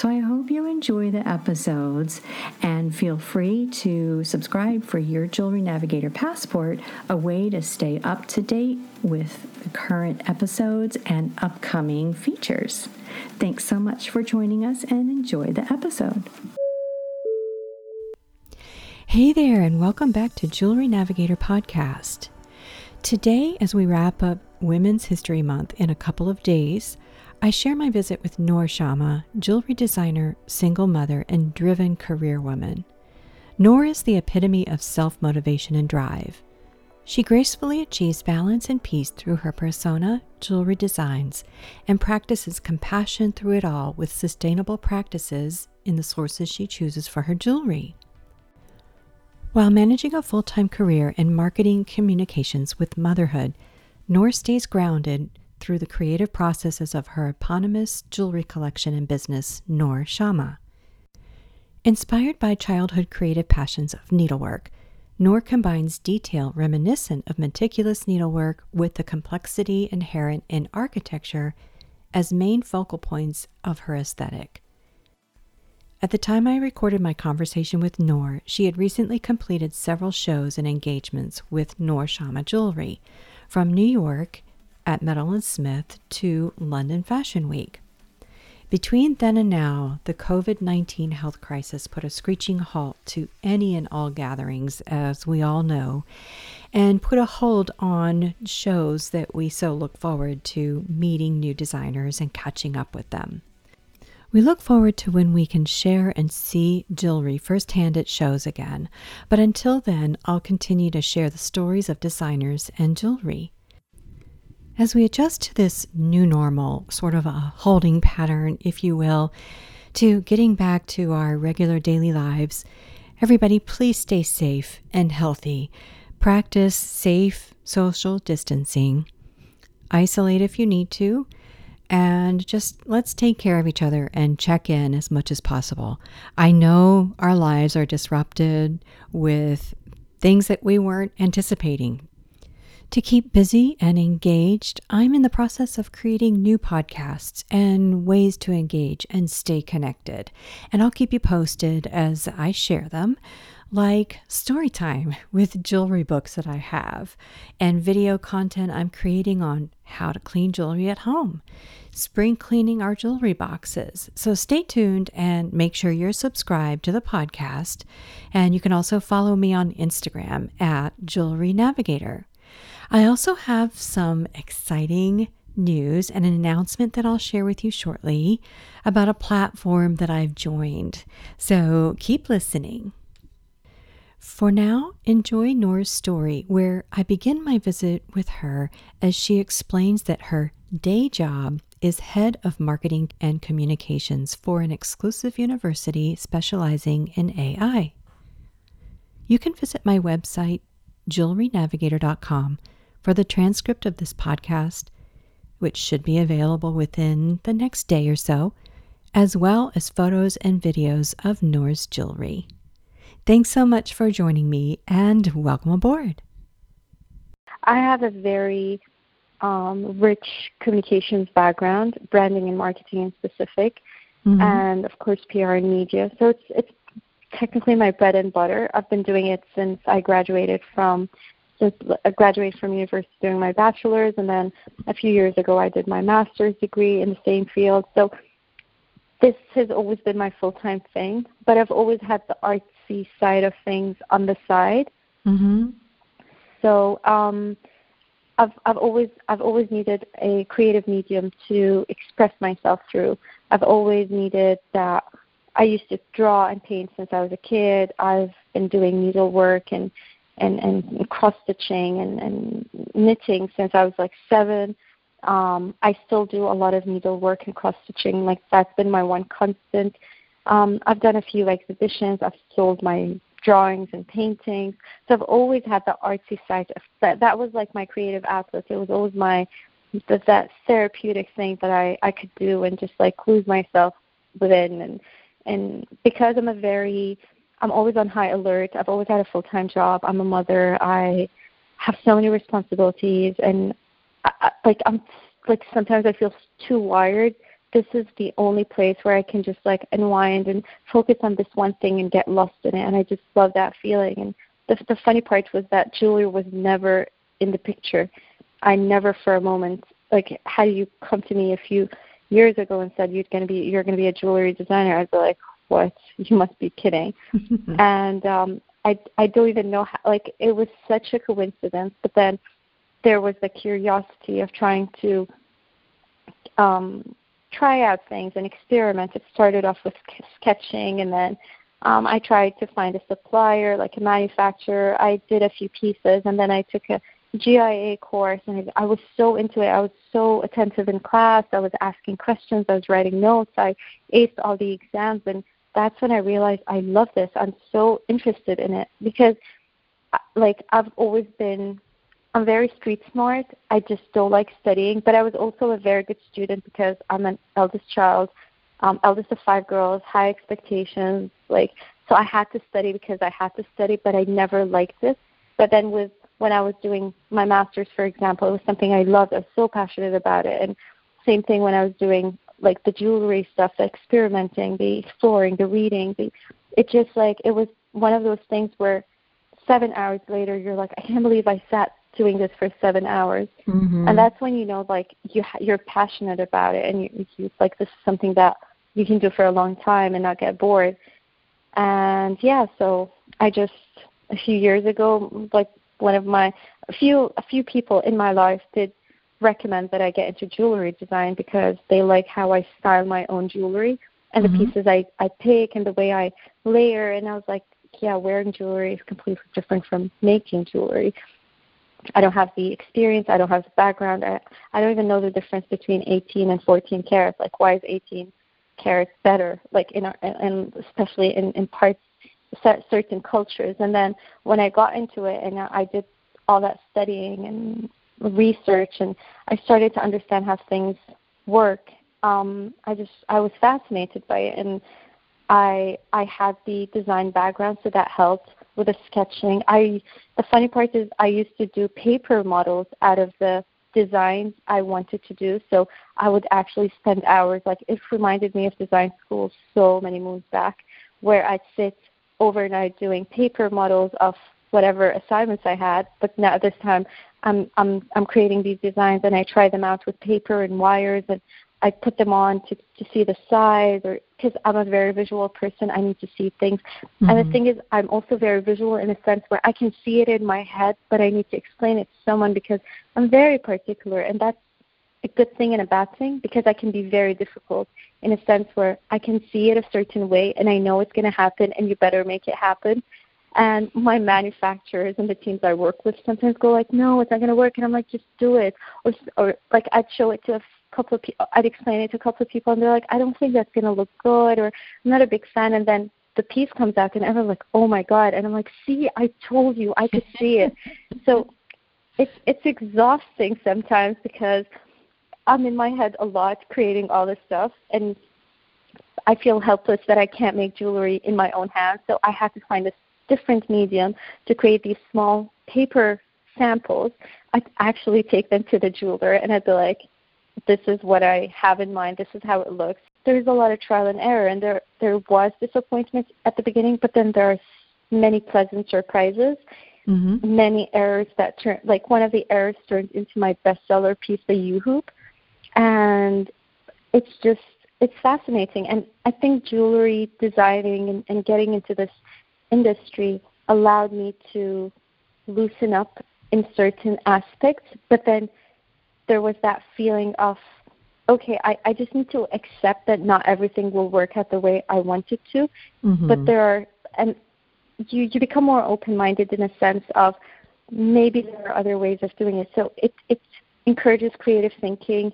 So I hope you enjoy the episodes and feel free to subscribe for your Jewelry Navigator Passport, a way to stay up to date with the current episodes and upcoming features. Thanks so much for joining us and enjoy the episode. Hey there, and welcome back to Jewelry Navigator Podcast. Today, as we wrap up Women's History Month in a couple of days, I share my visit with Noor Shamma, jewelry designer, single mother, and driven career woman. Noor is the epitome of self motivation and drive. She gracefully achieves balance and peace through her persona, jewelry designs, and practices compassion through it all with sustainable practices in the sources she chooses for her jewelry. While managing a full time career in marketing communications with motherhood, Noor stays grounded through the creative processes of her eponymous jewelry collection and business, Noor Shamma. Inspired by childhood creative passions of needlework, Noor combines detail reminiscent of meticulous needlework with the complexity inherent in architecture as main focal points of her aesthetic. At the time I recorded my conversation with Noor, she had recently completed several shows and engagements with Noor Shamma Jewelry from New York at and Smith to London Fashion Week. Between then and now, the COVID 19 health crisis put a screeching halt to any and all gatherings, as we all know, and put a hold on shows that we so look forward to meeting new designers and catching up with them. We look forward to when we can share and see jewelry firsthand at shows again, but until then, I'll continue to share the stories of designers and jewelry. As we adjust to this new normal, sort of a holding pattern, if you will, to getting back to our regular daily lives, everybody please stay safe and healthy. Practice safe social distancing. Isolate if you need to. And just let's take care of each other and check in as much as possible. I know our lives are disrupted with things that we weren't anticipating to keep busy and engaged, I'm in the process of creating new podcasts and ways to engage and stay connected. And I'll keep you posted as I share them, like story time with jewelry books that I have, and video content I'm creating on how to clean jewelry at home, spring cleaning our jewelry boxes. So stay tuned and make sure you're subscribed to the podcast. And you can also follow me on Instagram at Jewelry Navigator. I also have some exciting news and an announcement that I'll share with you shortly about a platform that I've joined. So keep listening. For now, enjoy Nora's story, where I begin my visit with her as she explains that her day job is head of marketing and communications for an exclusive university specializing in AI. You can visit my website, jewelrynavigator.com, for the transcript of this podcast, which should be available within the next day or so, as well as photos and videos of Noor's jewelry. Thanks so much for joining me and welcome aboard. I have a very um, rich communications background, branding and marketing in specific, mm-hmm. and of course PR and media. So it's it's technically my bread and butter. I've been doing it since I graduated from since I graduated from university doing my bachelor's, and then a few years ago I did my master's degree in the same field. So this has always been my full time thing, but I've always had the artsy side of things on the side. Mhm. So um, I've I've always I've always needed a creative medium to express myself through. I've always needed that. I used to draw and paint since I was a kid. I've been doing needlework and and and cross stitching and and knitting since I was like seven. Um, I still do a lot of needlework and cross stitching. Like that's been my one constant. Um, I've done a few exhibitions. I've sold my drawings and paintings. So I've always had the artsy side. Of that that was like my creative outlet. It was always my that that therapeutic thing that I I could do and just like lose myself within and and because I'm a very I'm always on high alert. I've always had a full time job. I'm a mother. I have so many responsibilities, and I, like I'm like sometimes I feel too wired. This is the only place where I can just like unwind and focus on this one thing and get lost in it. And I just love that feeling. And the the funny part was that jewelry was never in the picture. I never for a moment like had you come to me a few years ago and said you're to be you're going to be a jewelry designer, I'd be like, what? You must be kidding. and um, I I don't even know how. Like it was such a coincidence, but then there was the curiosity of trying to um, try out things and experiment. It started off with sketching, and then um, I tried to find a supplier, like a manufacturer. I did a few pieces, and then I took a GIA course, and I was so into it. I was so attentive in class. I was asking questions. I was writing notes. I aced all the exams, and that's when I realized I love this. I'm so interested in it because, uh, like, I've always been. I'm very street smart. I just don't like studying, but I was also a very good student because I'm an eldest child, um, eldest of five girls, high expectations. Like, so I had to study because I had to study, but I never liked it. But then with when I was doing my master's, for example, it was something I loved. I was so passionate about it. And same thing when I was doing like the jewelry stuff, the experimenting, the exploring, the reading. The, it just like it was one of those things where seven hours later you're like, I can't believe I sat doing this for seven hours. Mm-hmm. And that's when you know like you you're passionate about it and you, you like this is something that you can do for a long time and not get bored. And yeah, so I just a few years ago, like one of my a few a few people in my life did recommend that I get into jewelry design because they like how I style my own jewelry and mm-hmm. the pieces I I pick and the way I layer. And I was like yeah wearing jewelry is completely different from making jewelry. I don't have the experience. I don't have the background. I I don't even know the difference between 18 and 14 carats. Like why is 18 carats better? Like in our and especially in in parts certain cultures. And then when I got into it and I did all that studying and research and I started to understand how things work, um, I just I was fascinated by it and I I had the design background so that helped with the sketching. I the funny part is I used to do paper models out of the designs I wanted to do. So I would actually spend hours like it reminded me of design school so many moons back where I'd sit overnight doing paper models of whatever assignments I had, but now this time I'm I'm I'm creating these designs and I try them out with paper and wires and I put them on to to see the size or because I'm a very visual person, I need to see things. Mm-hmm. And the mm-hmm. thing is, I'm also very visual in a sense where I can see it in my head, but I need to explain it to someone because I'm very particular, and that's a good thing and a bad thing because I can be very difficult in a sense where I can see it a certain way and I know it's going to happen and you better make it happen. And my manufacturers and the teams I work with sometimes go like, no, it's not going to work. And I'm like, just do it. Or, or like I'd show it to a couple of people, I'd explain it to a couple of people and they're like, I don't think that's going to look good or I'm not a big fan. And then the piece comes out and everyone's like, oh my God. And I'm like, see, I told you I could see it. so it's, it's exhausting sometimes because – I'm in my head a lot creating all this stuff and I feel helpless that I can't make jewelry in my own hands. So I have to find a different medium to create these small paper samples. I'd actually take them to the jeweler and I'd be like, this is what I have in mind. This is how it looks. There's a lot of trial and error, and there there was disappointment at the beginning, but then there are many pleasant surprises. Mm-hmm. Many errors that turn like one of the errors turned into my bestseller piece, the U hoop, and it's just it's fascinating, and I think jewelry designing and, and getting into this industry allowed me to loosen up in certain aspects, but then there was that feeling of okay, I, I just need to accept that not everything will work out the way I want it to. Mm-hmm. But there are and you you become more open minded in a sense of maybe there are other ways of doing it. So it it encourages creative thinking,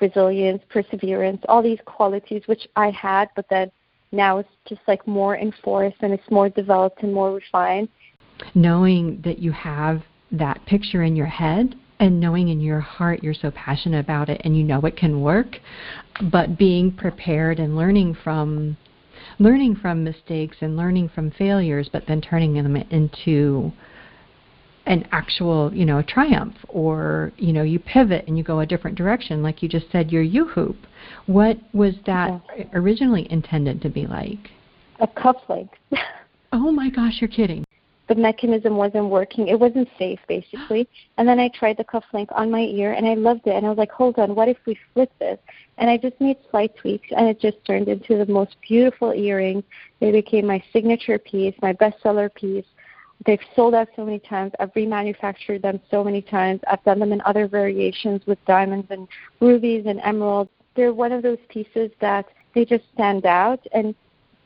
resilience, perseverance, all these qualities which I had, but then now it's just like more enforced and it's more developed and more refined. Knowing that you have that picture in your head and knowing in your heart you're so passionate about it and you know it can work, but being prepared and learning from learning from mistakes and learning from failures, but then turning them into an actual, you know, triumph or, you know, you pivot and you go a different direction like you just said your U-hoop. What was that yeah. originally intended to be like? A cufflink. oh my gosh, you're kidding the mechanism wasn't working. It wasn't safe, basically. And then I tried the cufflink on my ear, and I loved it. And I was like, hold on, what if we flip this? And I just made slight tweaks, and it just turned into the most beautiful earring. They became my signature piece, my bestseller piece. They've sold out so many times. I've remanufactured them so many times. I've done them in other variations with diamonds and rubies and emeralds. They're one of those pieces that they just stand out, and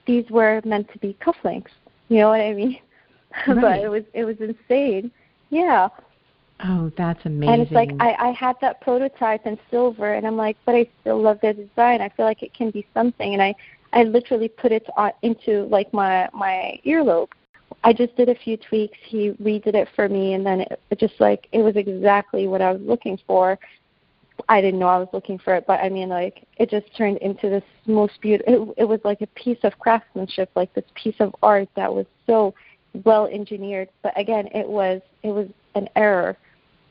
these were meant to be cufflinks. You know what I mean? Right. but it was it was insane. Yeah. Oh, that's amazing. And it's like I, I had that prototype in silver and I'm like, but I still love the design. I feel like it can be something and I I literally put it on, into like my my earlobe. I just did a few tweaks. He redid it for me and then it, it just like it was exactly what I was looking for. I didn't know I was looking for it, but I mean, like it just turned into this most beautiful. It, it was like a piece of craftsmanship, like this piece of art that was so well engineered, but again, it was it was an error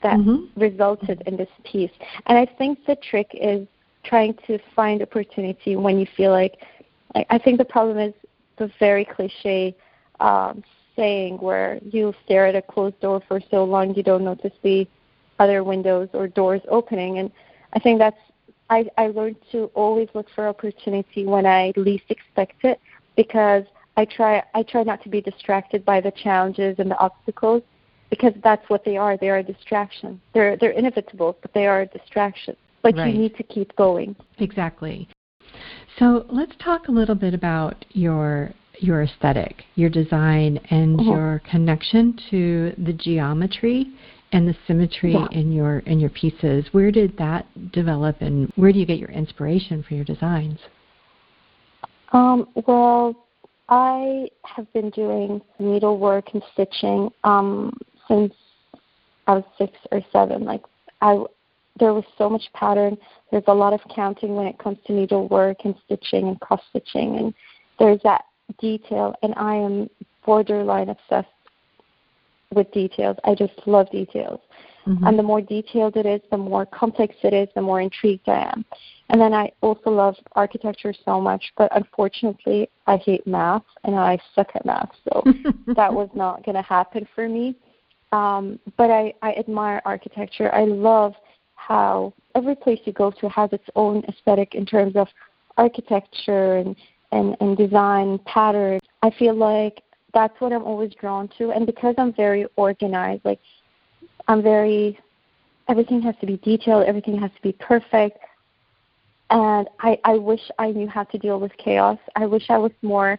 that mm-hmm. resulted in this piece. And I think the trick is trying to find opportunity when you feel like. I, I think the problem is the very cliche um, saying where you stare at a closed door for so long you don't notice the other windows or doors opening. And I think that's I, I learned to always look for opportunity when I least expect it because I try I try not to be distracted by the challenges and the obstacles because that's what they are. They are a distraction. They're they're inevitable, but they are a distraction. But right. you need to keep going. Exactly. So let's talk a little bit about your your aesthetic, your design, and mm-hmm. your connection to the geometry and the symmetry yeah. in your in your pieces. Where did that develop, and where do you get your inspiration for your designs? Um, well, I have been doing needlework and stitching um, since I was six or seven. Like I, there was so much pattern. There's a lot of counting when it comes to needlework and stitching and cross stitching, and there's that detail. And I am borderline obsessed with details. I just love details. Mm-hmm. And the more detailed it is, the more complex it is, the more intrigued I am. And then I also love architecture so much, but unfortunately, I hate math and I suck at math, so that was not going to happen for me. Um, but I, I admire architecture. I love how every place you go to has its own aesthetic in terms of architecture and, and, and design patterns, I feel like that's what I'm always drawn to. And because I'm very organized, like I'm very, everything has to be detailed, everything has to be perfect and I, I wish I knew how to deal with chaos. I wish I was more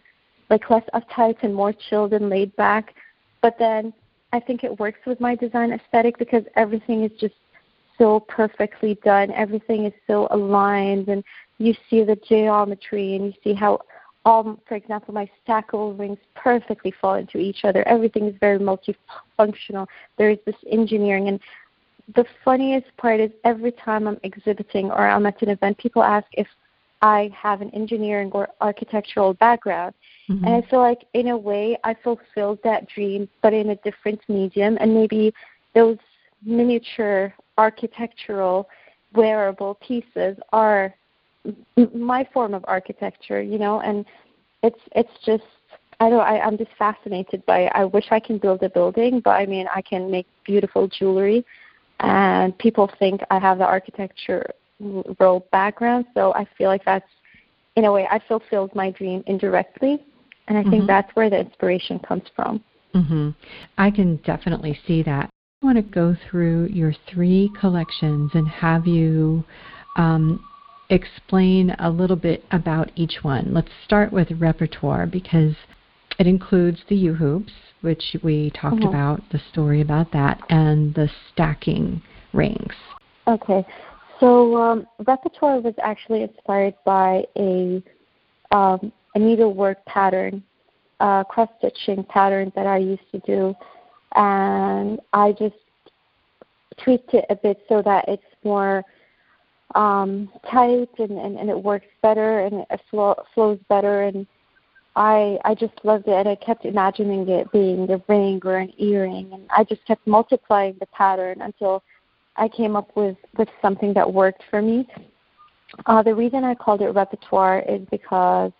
like less uptight and more chilled and laid back. But then I think it works with my design aesthetic because everything is just so perfectly done. Everything is so aligned and you see the geometry and you see how all for example my stackable rings perfectly fall into each other. Everything is very multifunctional. There is this engineering and the funniest part is every time I'm exhibiting or I'm at an event, people ask if I have an engineering or architectural background. Mm-hmm. And I feel like, in a way, I fulfilled that dream, but in a different medium. And maybe those miniature architectural wearable pieces are my form of architecture, you know, and it's it's just I don't I, I'm just fascinated by. I wish I can build a building, but I mean I can make beautiful jewelry and people think I have the architecture role background, so I feel like that's in a way, I fulfilled my dream indirectly, and I think mm-hmm. that's where the inspiration comes from. Mm-hmm. I can definitely see that. I want to go through your three collections and have you um, explain a little bit about each one. Let's start with repertoire because it includes the U hoops, which we talked mm-hmm. about, the story about that, and the stacking rings. Okay. So um, repertoire was actually inspired by a um, a needlework pattern, uh, cross stitching pattern that I used to do, and I just tweaked it a bit so that it's more um, tight and, and, and it works better and it flow, flows better and I I just loved it and I kept imagining it being a ring or an earring and I just kept multiplying the pattern until I came up with, with something that worked for me. Uh, the reason I called it repertoire is because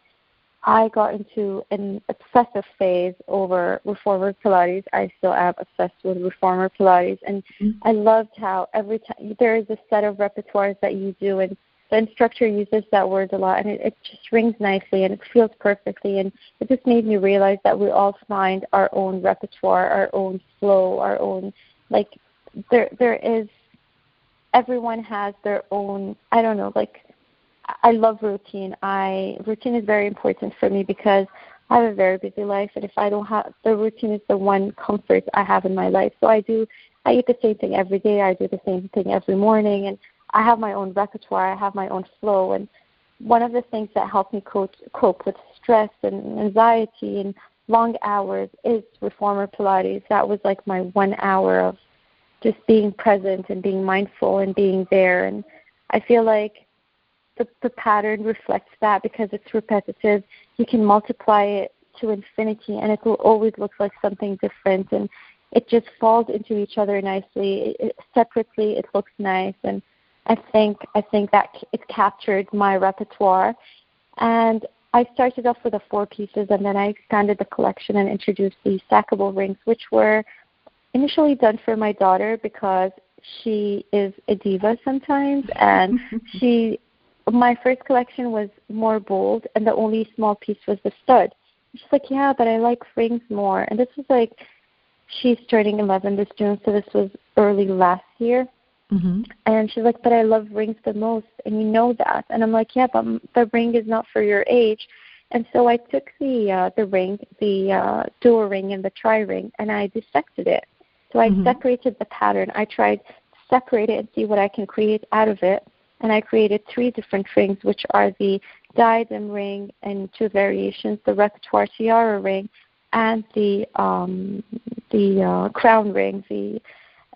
I got into an obsessive phase over reformer Pilates. I still am obsessed with reformer Pilates, and mm-hmm. I loved how every time there is a set of repertoires that you do, and the instructor uses that word a lot, and it, it just rings nicely and it feels perfectly, and it just made me realize that we all find our own repertoire, our own flow, our own like there there is everyone has their own I don't know like I love routine. I routine is very important for me because I have a very busy life, and if I don't have the routine, is the one comfort I have in my life. So I do. I eat the same thing every day. I do the same thing every morning, and I have my own repertoire. I have my own flow, and one of the things that help me cope, cope with stress and anxiety and long hours is reformer Pilates. That was like my one hour of just being present and being mindful and being there. And I feel like the, the pattern reflects that because it's repetitive. You can multiply it to infinity and it will always look like something different and it just falls into each other nicely. It, it, separately, it looks nice, and I think I think that it captured my repertoire. And I started off with the four pieces, and then I expanded the collection and introduced the stackable rings, which were initially done for my daughter because she is a diva sometimes, and she my first collection was more bold, and the only small piece was the stud. She's like, yeah, but I like rings more. And this was like, she's turning 11 this June, so this was early last year. Mm-hmm. And she's like, but I love rings the most, and you know that. And I'm like, yeah, but the ring is not for your age. And so I took the uh, the ring, the uh, dual ring and the tri ring, and I dissected it. So I mm-hmm. separated the pattern. I tried to separate it and see what I can create out of it and I created three different rings, which are the diadem ring and two variations, the repertoire tiara ring and the um, the uh, crown ring, the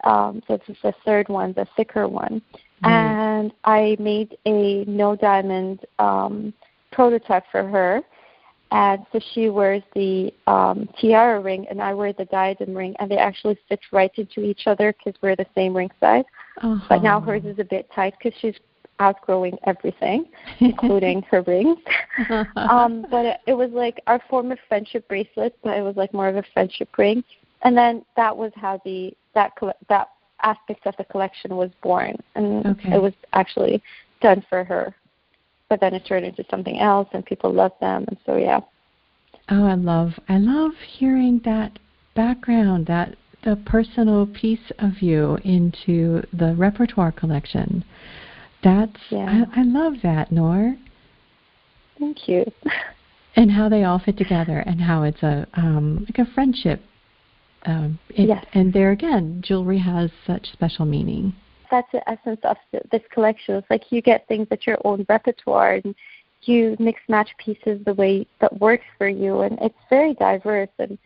um, so this is the third one, the thicker one. Mm. And I made a no diamond um, prototype for her. And so she wears the um, tiara ring, and I wear the diadem ring, and they actually fit right into each other because we're the same ring size. Uh-huh. But now hers is a bit tight because she's outgrowing everything, including her rings. um, but it, it was like our form of friendship bracelet, but it was like more of a friendship ring. And then that was how the that that aspect of the collection was born, and okay. it was actually done for her. But then it turned into something else, and people loved them, and so yeah. Oh, I love I love hearing that background, that the personal piece of you into the repertoire collection. That's yeah. I, I love that, Noor. Thank you. and how they all fit together, and how it's a um, like a friendship. Um, it, yes. And there again, jewelry has such special meaning. That's the essence of this collection. It's like you get things at your own repertoire, and you mix match pieces the way that works for you, and it's very diverse. And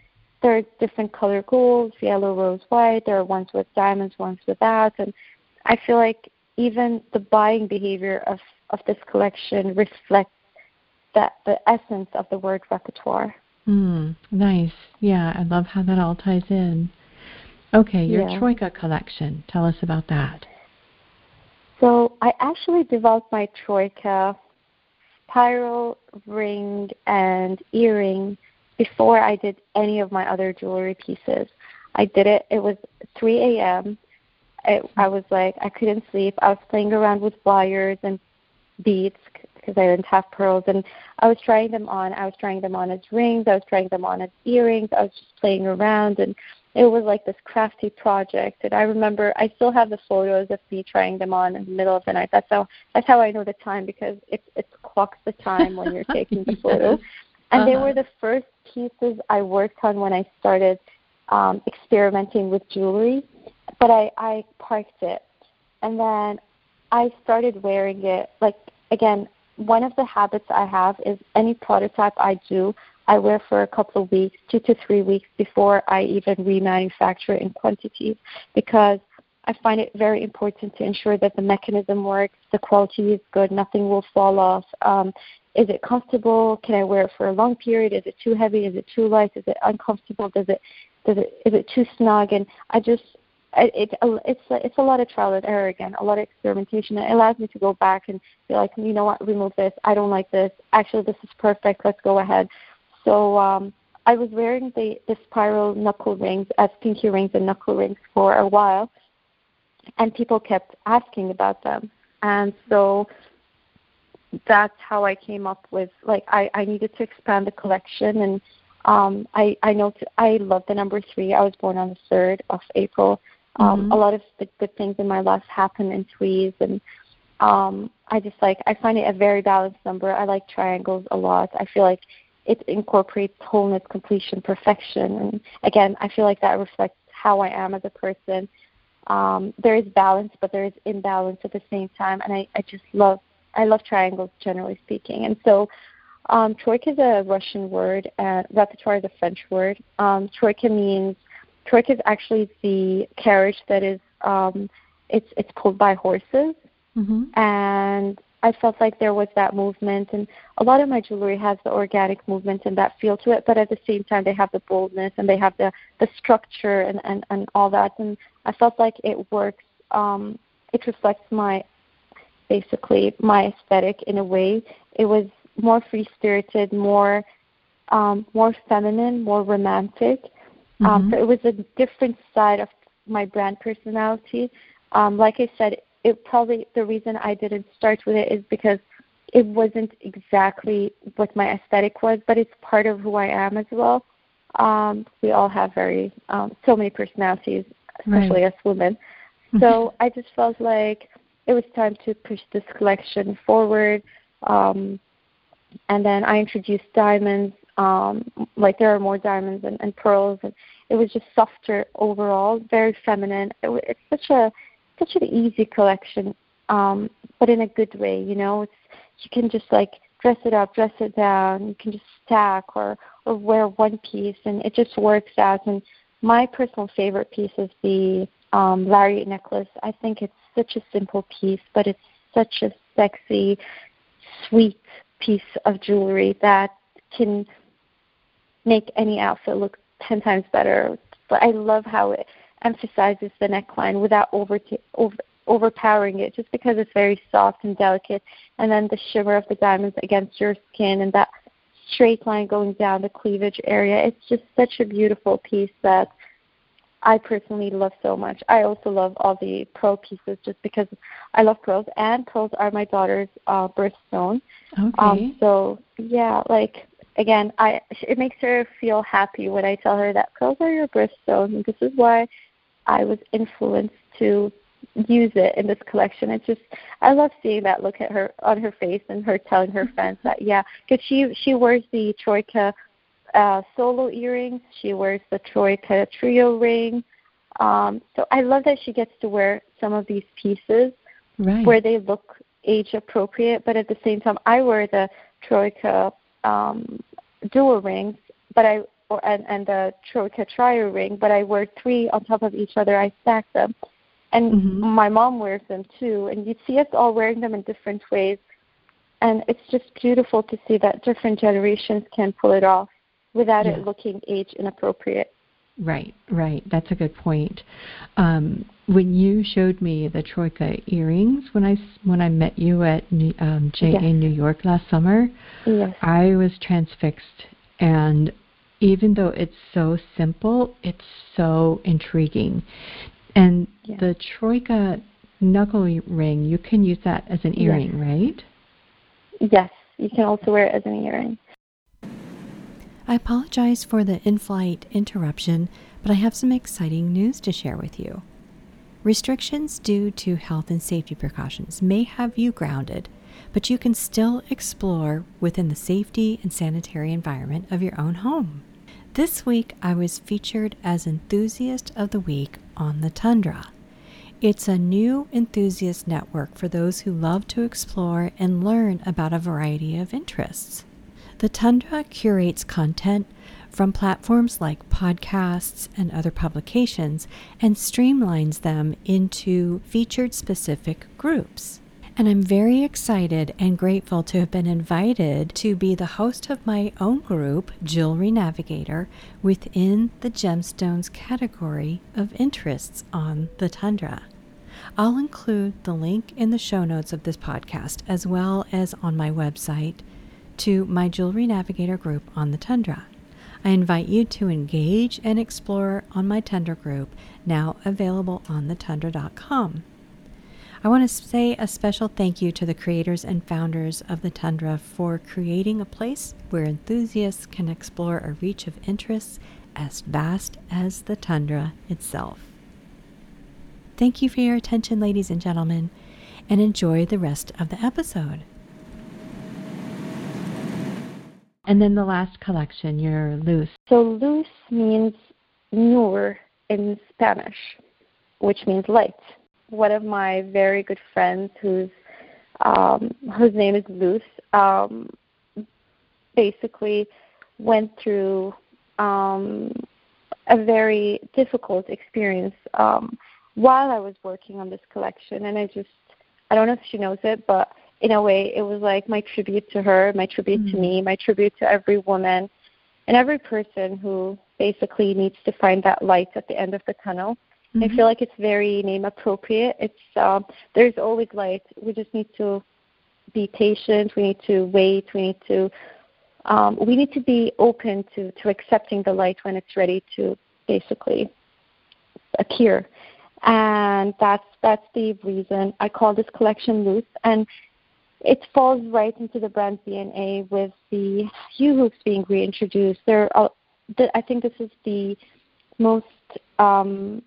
there are different color golds, yellow, rose, white. There are ones with diamonds, ones without, and I feel like even the buying behavior of, of this collection reflects that the essence of the word repertoire. Mm, nice. Yeah, I love how that all ties in. Okay, your yeah. Troika collection. Tell us about that. So I actually developed my Troika spiral ring and earring before I did any of my other jewelry pieces. I did it. It was 3 a.m. I, I was like I couldn't sleep. I was playing around with wires and beads because I didn't have pearls. And I was trying them on. I was trying them on as rings. I was trying them on as earrings. I was just playing around, and it was like this crafty project. And I remember I still have the photos of me trying them on in the middle of the night. That's how that's how I know the time because it it clocks the time when you're taking the photo. And uh-huh. they were the first pieces I worked on when I started um, experimenting with jewelry. But I I parked it, and then I started wearing it. Like again, one of the habits I have is any prototype I do, I wear for a couple of weeks, two to three weeks before I even remanufacture in quantities because I find it very important to ensure that the mechanism works, the quality is good, nothing will fall off. Um, is it comfortable? Can I wear it for a long period? Is it too heavy? Is it too light? Is it uncomfortable? Does it does it is it too snug? And I just it, it's it's a lot of trial and error again, a lot of experimentation. It allows me to go back and be like, you know what, remove this. I don't like this. Actually, this is perfect. Let's go ahead. So um, I was wearing the, the spiral knuckle rings as pinky rings and knuckle rings for a while, and people kept asking about them. And so that's how I came up with like I, I needed to expand the collection and um I I know t- I love the number three. I was born on the third of April. Um mm-hmm. a lot of the good things in my life happen in threes and um I just like I find it a very balanced number. I like triangles a lot. I feel like it incorporates wholeness, completion, perfection, and again, I feel like that reflects how I am as a person. Um, there is balance, but there is imbalance at the same time, and I, I just love I love triangles generally speaking, and so um, troika is a Russian word, and repertoire is a French word. Um, troika means troika is actually the carriage that is um, it's it's pulled by horses, mm-hmm. and I felt like there was that movement, and a lot of my jewelry has the organic movement and that feel to it. But at the same time, they have the boldness and they have the the structure and and and all that. And I felt like it works. Um, it reflects my basically my aesthetic in a way. It was more free spirited, more um, more feminine, more romantic. Um, mm-hmm. Um, so it was a different side of my brand personality. Um, like I said, it probably the reason I didn't start with it is because it wasn't exactly what my aesthetic was, but it's part of who I am as well. Um, we all have very um, so many personalities, especially right. as women. Mm-hmm. So I just felt like it was time to push this collection forward. Um, and then I introduced diamonds. Um, like there are more diamonds and, and pearls, and it was just softer overall, very feminine. It, it's such a such an easy collection, um, but in a good way. You know, it's you can just like dress it up, dress it down. You can just stack or or wear one piece, and it just works out. And my personal favorite piece is the um, lariat necklace. I think it's such a simple piece, but it's such a sexy, sweet piece of jewelry that can make any outfit look ten times better. But I love how it emphasizes the neckline without over, over overpowering it just because it's very soft and delicate and then the shimmer of the diamonds against your skin and that straight line going down the cleavage area it's just such a beautiful piece that I personally love so much. I also love all the pearl pieces just because I love pearls and pearls are my daughter's uh birthstone. Okay. Um so yeah, like again, I it makes her feel happy when I tell her that pearls are your birthstone and this is why I was influenced to use it in this collection. It's just I love seeing that look at her on her face and her telling her friends that yeah, because she she wears the troika uh, solo earrings, she wears the troika trio ring. Um, so I love that she gets to wear some of these pieces right. where they look age appropriate, but at the same time I wear the troika um, dual rings, but I or and, and the troika trio ring, but I wear three on top of each other. I stack them, and mm-hmm. my mom wears them too. And you see us all wearing them in different ways, and it's just beautiful to see that different generations can pull it off without yeah. it looking age inappropriate. Right, right. That's a good point. Um, when you showed me the troika earrings when I when I met you at um, JA yes. New York last summer, yes. I was transfixed, and even though it's so simple, it's so intriguing. And yeah. the troika knuckle ring, you can use that as an earring, yes. right? Yes, you can also wear it as an earring. I apologize for the in flight interruption, but I have some exciting news to share with you. Restrictions due to health and safety precautions may have you grounded, but you can still explore within the safety and sanitary environment of your own home. This week, I was featured as Enthusiast of the Week on the Tundra. It's a new enthusiast network for those who love to explore and learn about a variety of interests. The Tundra curates content from platforms like podcasts and other publications and streamlines them into featured specific groups. And I'm very excited and grateful to have been invited to be the host of my own group, Jewelry Navigator, within the Gemstones category of interests on the Tundra. I'll include the link in the show notes of this podcast as well as on my website to my Jewelry Navigator group on the Tundra. I invite you to engage and explore on my Tundra group, now available on thetundra.com. I want to say a special thank you to the creators and founders of the Tundra for creating a place where enthusiasts can explore a reach of interests as vast as the Tundra itself. Thank you for your attention, ladies and gentlemen, and enjoy the rest of the episode. And then the last collection, your luz. So luz means Noor in Spanish, which means light one of my very good friends whose um, whose name is Luz um, basically went through um, a very difficult experience um, while I was working on this collection, and I just I don't know if she knows it, but in a way it was like my tribute to her, my tribute mm-hmm. to me, my tribute to every woman and every person who basically needs to find that light at the end of the tunnel. Mm-hmm. I feel like it's very name appropriate. It's um, there's always light. We just need to be patient. We need to wait. We need to um, we need to be open to to accepting the light when it's ready to basically appear. And that's that's the reason I call this collection Luz. And it falls right into the brand DNA with the U hoops being reintroduced. There, are, I think this is the most um,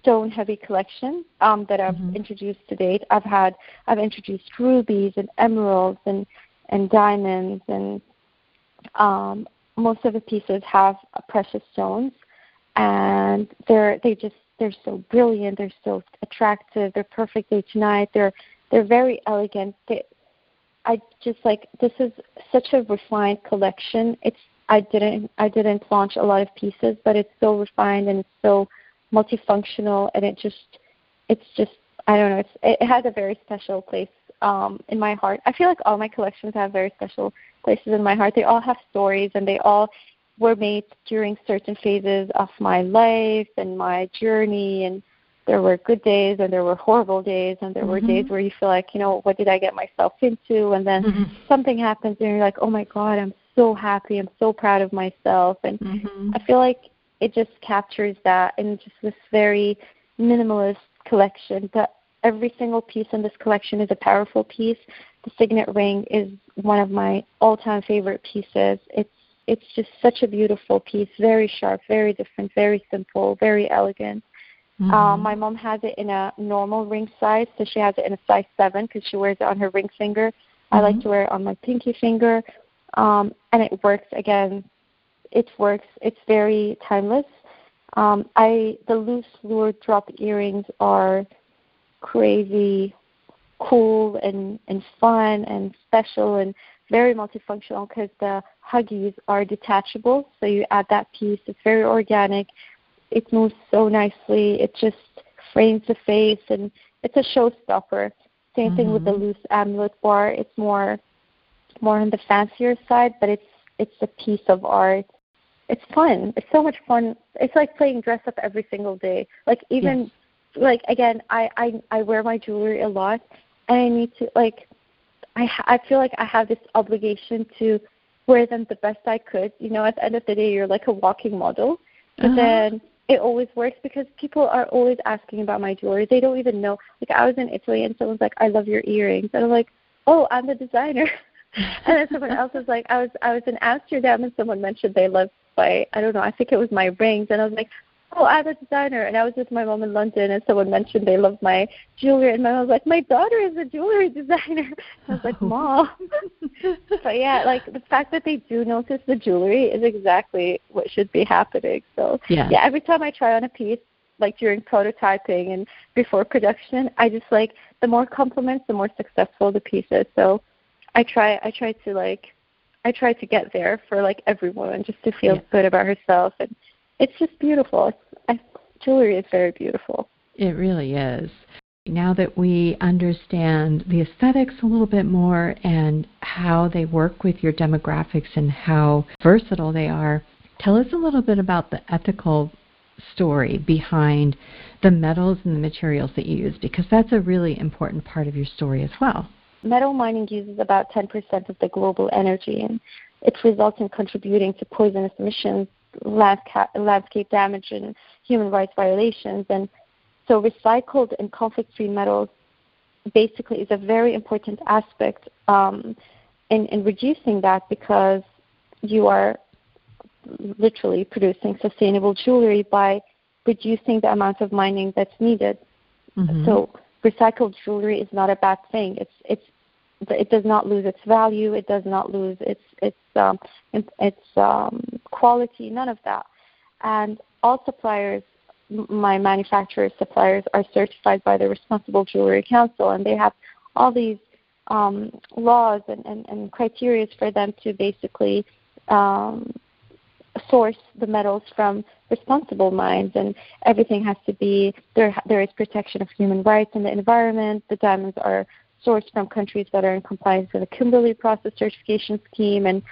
stone heavy collection um, that I've mm-hmm. introduced to date. I've had I've introduced rubies and emeralds and and diamonds and um, most of the pieces have precious stones and they're they just they're so brilliant they're so attractive they're perfect day to night they're they're very elegant they, i just like this is such a refined collection it's i didn't i didn't launch a lot of pieces but it's so refined and it's so multifunctional, and it just it's just I don't know. It's it has a very special place um, in my heart. I feel like all my collections have very special places in my heart. They all have stories, and they all were made during certain phases of my life and my journey. And there were good days, and there were horrible days, and there mm-hmm. were days where you feel like, you know, what did I get myself into? And then mm-hmm. something happens, and you're like, oh my god, I'm so happy. I'm so proud of myself. And mm-hmm. I feel like it just captures that in just this very minimalist collection. But every single piece in this collection is a powerful piece. The signet ring is one of my all-time favorite pieces. It's it's just such a beautiful piece, very sharp, very different, very simple, very elegant. Mm-hmm. Um, my mom has it in a normal ring size, so she has it in a size seven because she wears it on her ring finger. Mm-hmm. I like mm-hmm. to wear it on my pinky finger, um, and it works again it works. It's very timeless. Um, I the Luz lure drop earrings are crazy, cool and and fun and special and very multifunctional because the huggies are detachable. So you add that piece. It's very organic. It moves so nicely. It just frames the face and it's a showstopper. Same mm-hmm. thing with the mm-hmm. Luz amulet bar. It's more more on the fancier side, but it's it's a piece of art it's fun. It's so much fun. It's like playing dress up every single day. Like even yes. like again, I I I wear my jewelry a lot, and I need to like I I feel like I have this obligation to wear them the best I could. You know, at the end of the day, you're like a walking model. But uh-huh. then it always works because people are always asking about my jewelry. They don't even know. Like I was in Italy and someone's like, "I love your earrings," and I'm like, "Oh, I'm the designer." and then someone else was like, I was I was in Amsterdam and someone mentioned they loved my I don't know, I think it was my rings and I was like, Oh, I'm a designer and I was with my mom in London and someone mentioned they loved my jewelry and my mom was like, My daughter is a jewelry designer I was like, Mom But yeah, like the fact that they do notice the jewelry is exactly what should be happening. So yeah, yeah every time I try on a piece like during prototyping and before production, I just like the more compliments, the more successful the piece is. So I try I try to like I try to get there for like every woman just to feel yeah. good about herself and it's just beautiful. It's, I, jewelry is very beautiful. It really is. Now that we understand the aesthetics a little bit more and how they work with your demographics and how versatile they are, tell us a little bit about the ethical story behind the metals and the materials that you use because that's a really important part of your story as well. Metal mining uses about 10% of the global energy and it results in contributing to poisonous emissions, landscape damage, and human rights violations. And so, recycled and conflict free metals basically is a very important aspect um, in, in reducing that because you are literally producing sustainable jewelry by reducing the amount of mining that's needed. Mm-hmm. So recycled jewelry is not a bad thing. It's it's it does not lose its value. It does not lose its its um, its um, quality. None of that. And all suppliers, my manufacturers, suppliers, are certified by the Responsible Jewelry Council, and they have all these um, laws and, and, and criteria for them to basically um, source the metals from responsible mines and everything has to be there there is protection of human rights and the environment the diamonds are sourced from countries that are in compliance with the kimberley process certification scheme and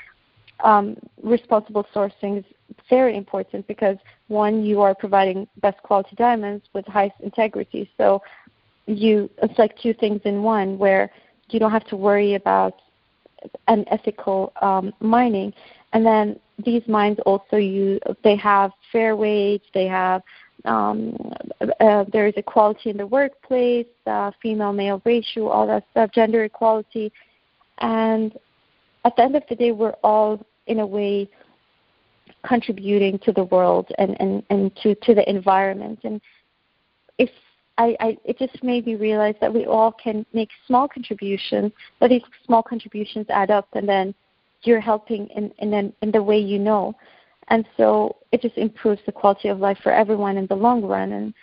um, responsible sourcing is very important because one you are providing best quality diamonds with highest integrity so you it's like two things in one where you don't have to worry about unethical um, mining. And then these mines also use they have fair wage, they have um, uh, there is equality in the workplace, uh, female male ratio, all that stuff, gender equality, and at the end of the day, we're all in a way contributing to the world and and and to to the environment. And if I, I it just made me realize that we all can make small contributions, but these small contributions add up, and then you're helping in in, in the way you know and so it just improves the quality of life for everyone in the long run and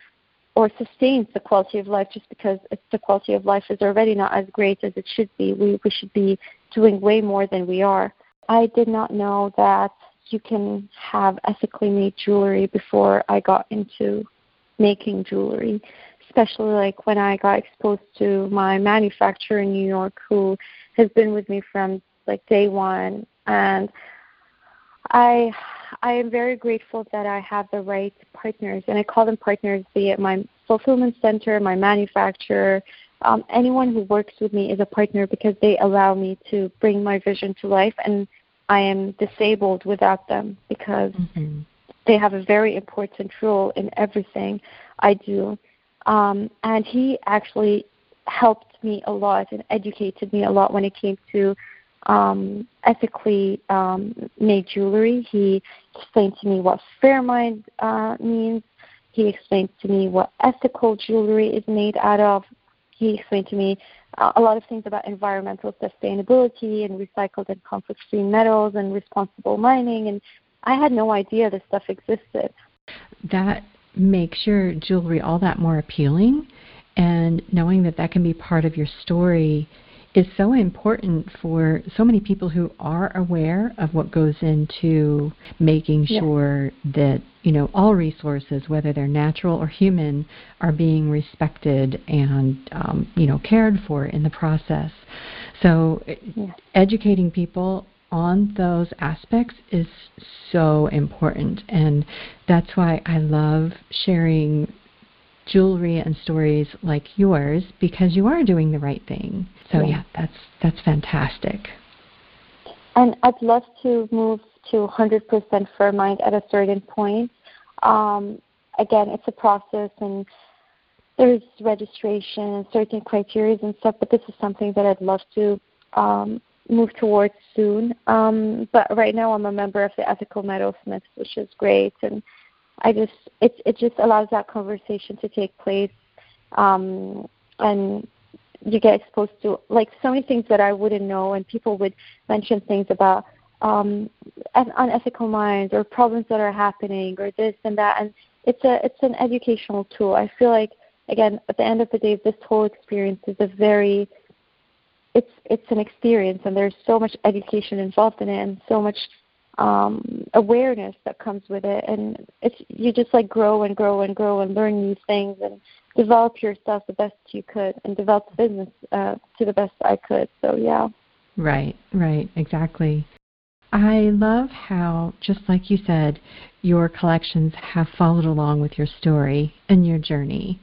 or sustains the quality of life just because the quality of life is already not as great as it should be. We we should be doing way more than we are. I did not know that you can have ethically made jewelry before i got into making jewelry especially like when i got exposed to my manufacturer in new york who has been with me from like day one. And i i am very grateful that i have the right partners and i call them partners be it my fulfillment center my manufacturer um, anyone who works with me is a partner because they allow me to bring my vision to life and i am disabled without them because mm-hmm. they have a very important role in everything i do um, and he actually helped me a lot and educated me a lot when it came to um, ethically um, made jewelry. He explained to me what Fairmined uh, means. He explained to me what ethical jewelry is made out of. He explained to me uh, a lot of things about environmental sustainability and recycled and conflict-free metals and responsible mining. And I had no idea this stuff existed. That makes your jewelry all that more appealing. And knowing that that can be part of your story is so important for so many people who are aware of what goes into making sure that you know all resources, whether they're natural or human, are being respected and um, you know cared for in the process. So, educating people on those aspects is so important, and that's why I love sharing jewelry and stories like yours because you are doing the right thing. So yeah, yeah that's that's fantastic. And I'd love to move to 100% Fairmined at a certain point. Um, again, it's a process and there's registration and certain criteria and stuff, but this is something that I'd love to um, move towards soon. Um, but right now, I'm a member of the Ethical Metalsmiths, which is great, and I just it it just allows that conversation to take place, um, and you get exposed to like so many things that I wouldn't know, and people would mention things about um, unethical minds or problems that are happening or this and that, and it's a it's an educational tool. I feel like again at the end of the day, this whole experience is a very it's it's an experience, and there's so much education involved in it, and so much um, awareness that comes with it, and it's you just like grow and grow and grow and learn new things and develop yourself the best you could and develop the business uh, to the best I could. So yeah. Right, right, exactly. I love how, just like you said, your collections have followed along with your story and your journey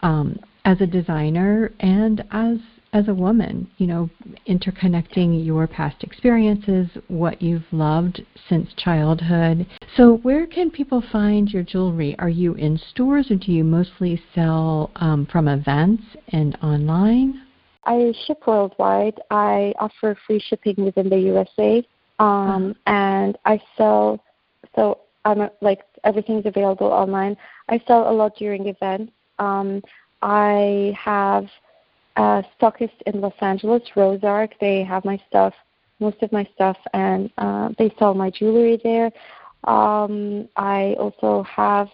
um, as a designer and as as a woman, you know, interconnecting your past experiences, what you've loved since childhood. So, where can people find your jewelry? Are you in stores or do you mostly sell um, from events and online? I ship worldwide. I offer free shipping within the USA, um, uh-huh. and I sell. So I'm a, like everything's available online. I sell a lot during events. Um, I have uh, stockist in Los Angeles, Roseark. They have my stuff, most of my stuff, and uh, they sell my jewelry there. Um, I also have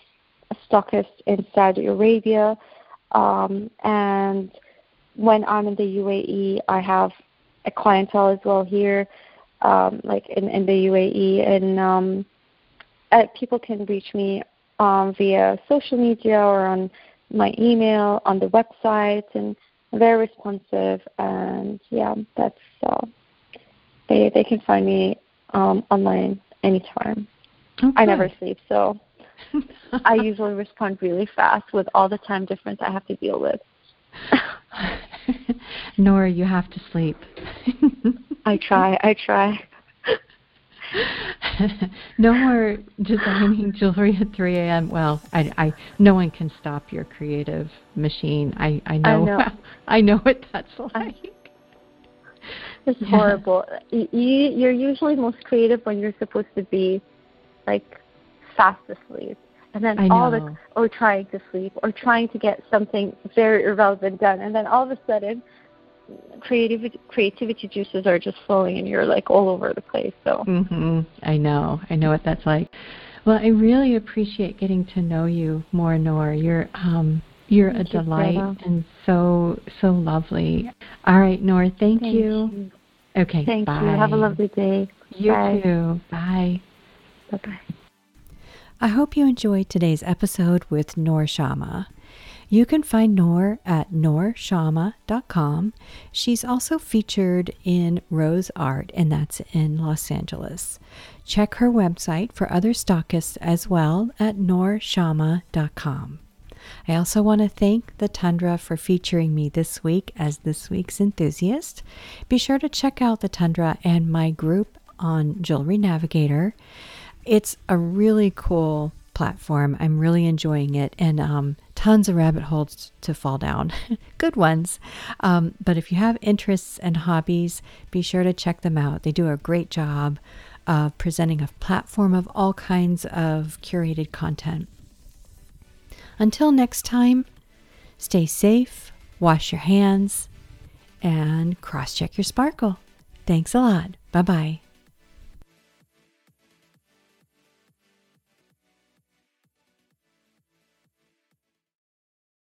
a stockist in Saudi Arabia, um, and when I'm in the UAE, I have a clientele as well here, um, like in, in the UAE, and um, uh, people can reach me um, via social media or on my email, on the website, and very responsive, and yeah, that's uh, they they can find me um, online anytime. Okay. I never sleep, so I usually respond really fast with all the time difference I have to deal with. Nora, you have to sleep. I try. I try. no more designing jewelry at 3 a.m. Well, I, I, no one can stop your creative machine. I, I know, I know, I know what that's like. It's yeah. horrible. You, you're usually most creative when you're supposed to be, like, fast asleep, and then all the or trying to sleep or trying to get something very irrelevant done, and then all of a sudden creativity creativity juices are just flowing and you're like all over the place so. Mhm i know. I know what that's like. Well i really appreciate getting to know you more nora. You're um you're thank a delight you, and so so lovely. All right nora thank, thank you. you. okay thank bye. you. Have a lovely day. You bye. too. Bye. Bye bye I hope you enjoyed today's episode with Noor Shamma. You can find Noor at noorshamma.com. She's also featured in Roseark, and that's in Los Angeles. Check her website for other stockists as well at noorshamma.com. I also want to thank the Tundra for featuring me this week as this week's enthusiast. Be sure to check out the Tundra and my group on Jewelry Navigator. It's a really cool platform. I'm really enjoying it and um, tons of rabbit holes to fall down. Good ones. Um, but if you have interests and hobbies, be sure to check them out. They do a great job of presenting a platform of all kinds of curated content. Until next time, stay safe, wash your hands, and cross check your sparkle. Thanks a lot. Bye bye.